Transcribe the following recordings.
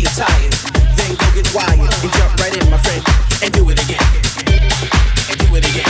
till you're tired. Then go get wired and jump right in, my friend, and do it again. And do it again.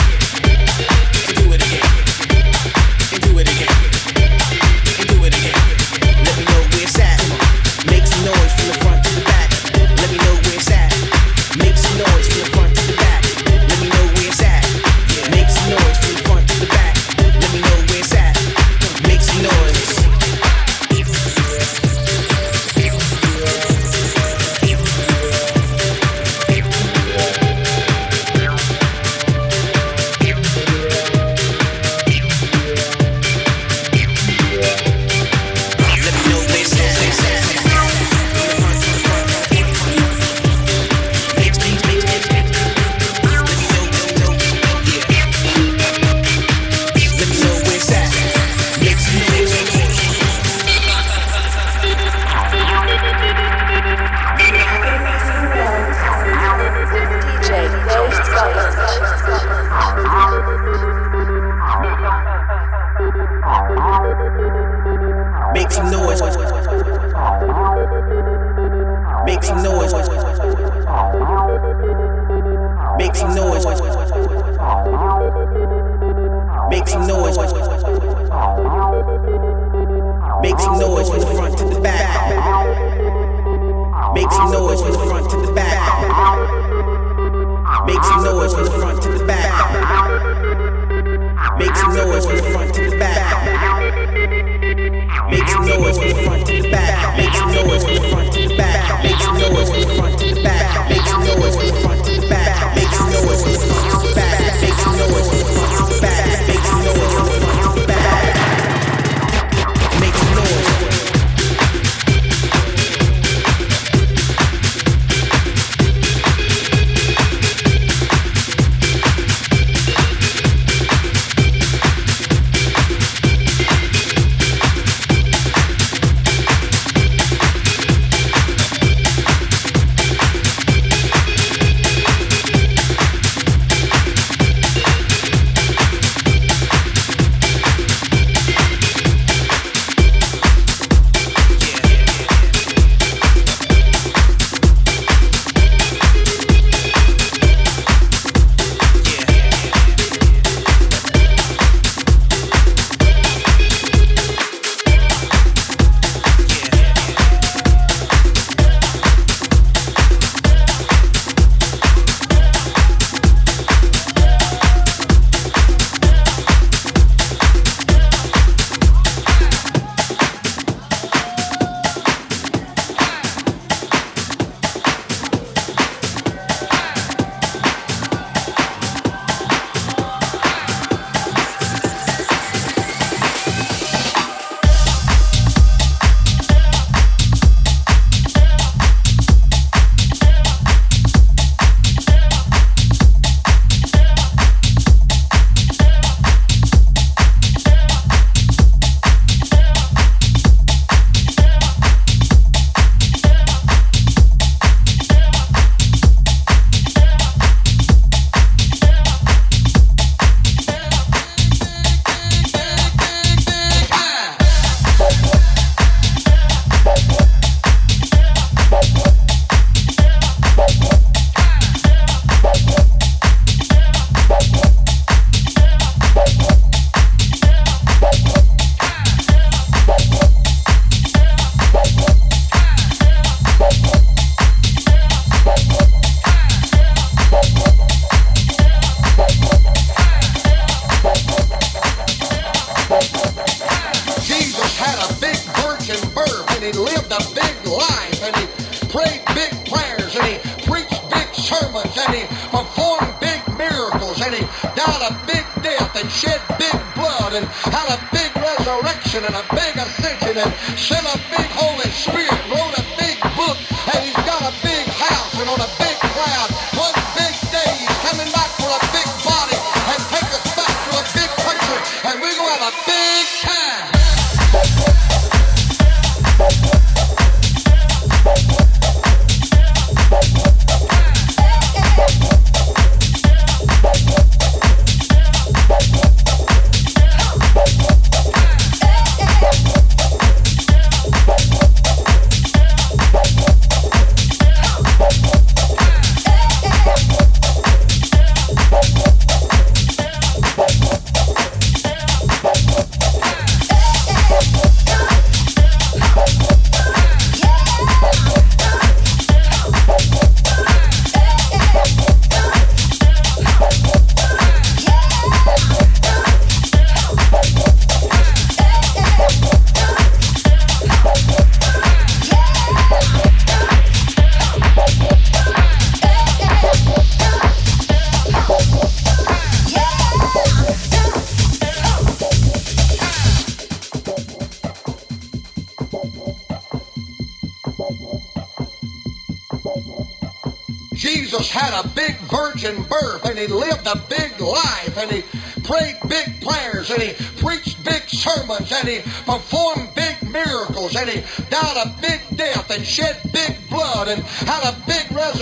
And he died a big death and shed big blood and had a big Holy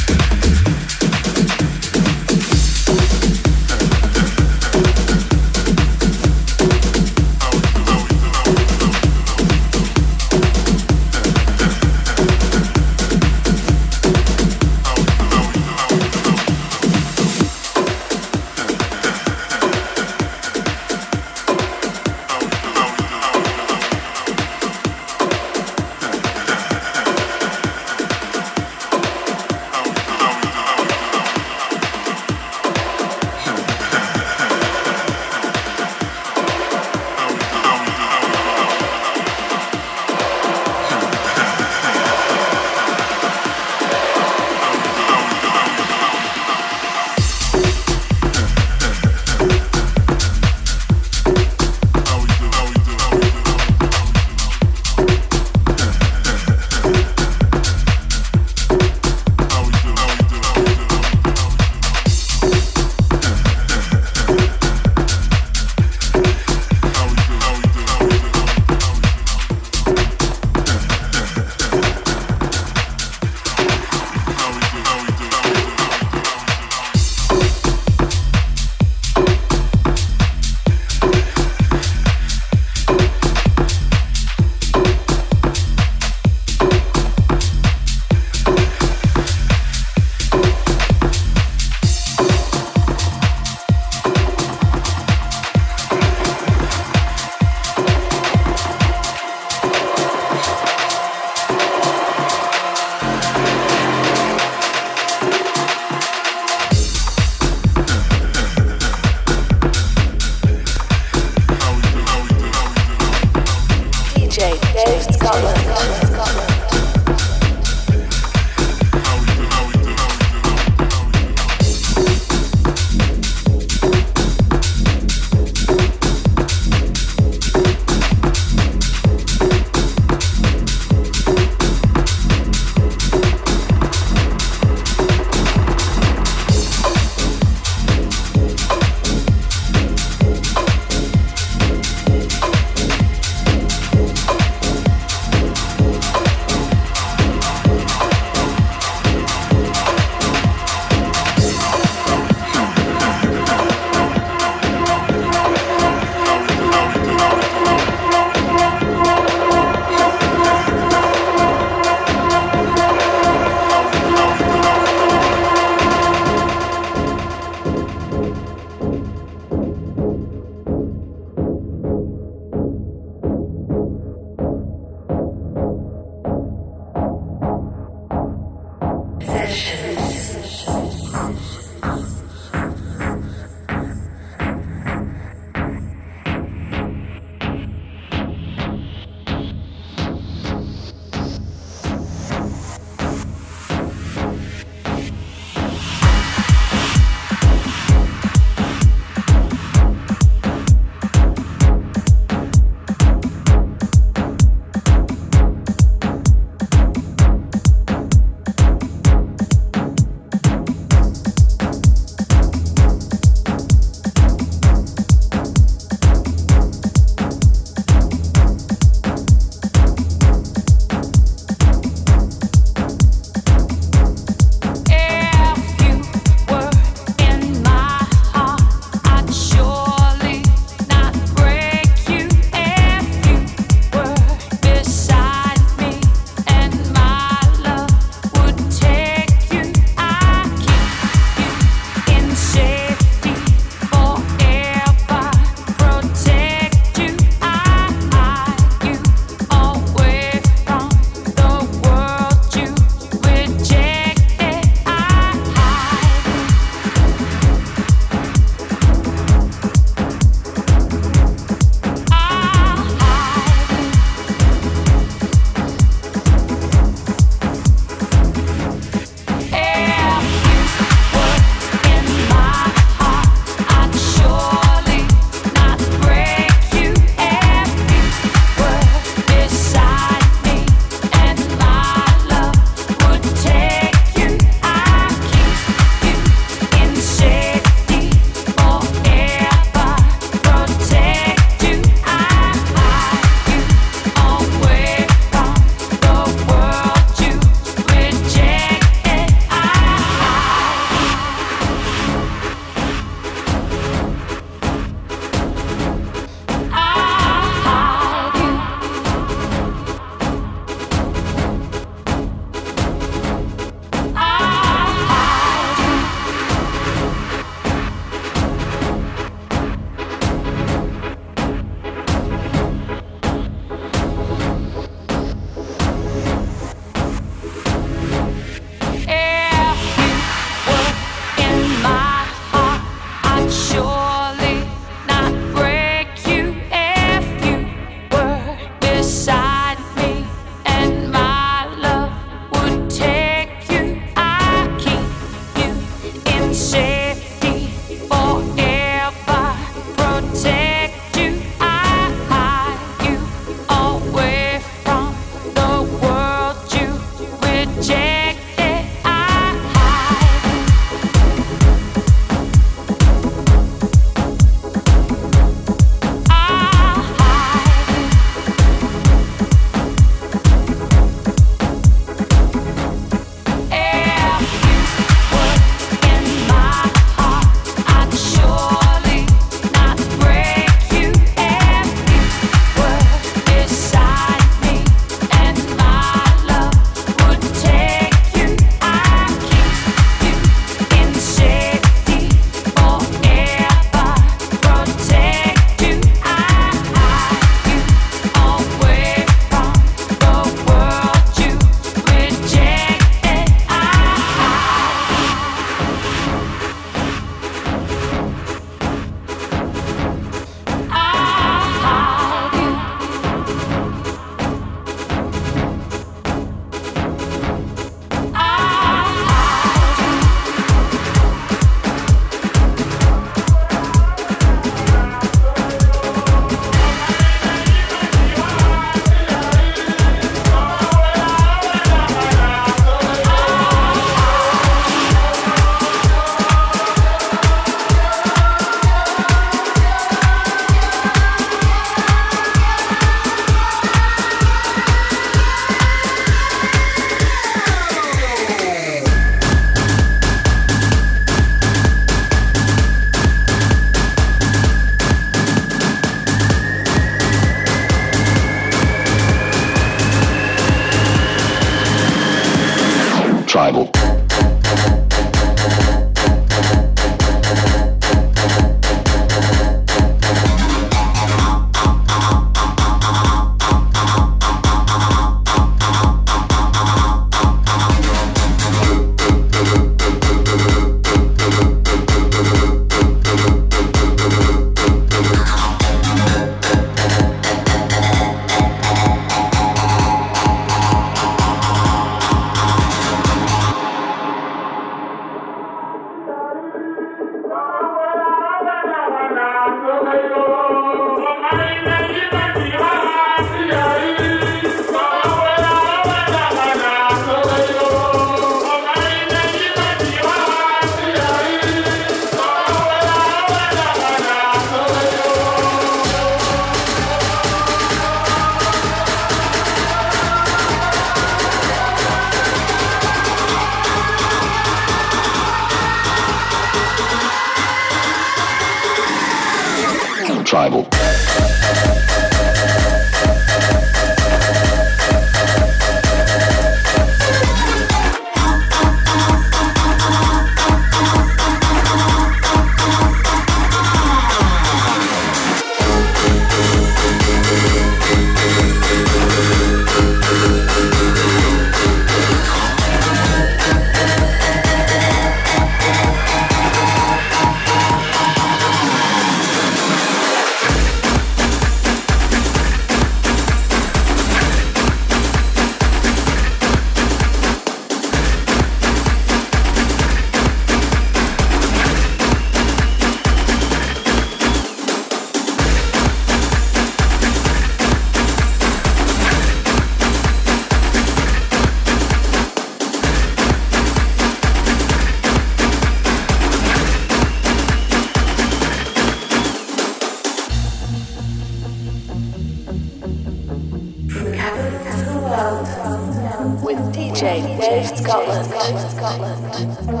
Unfortunately,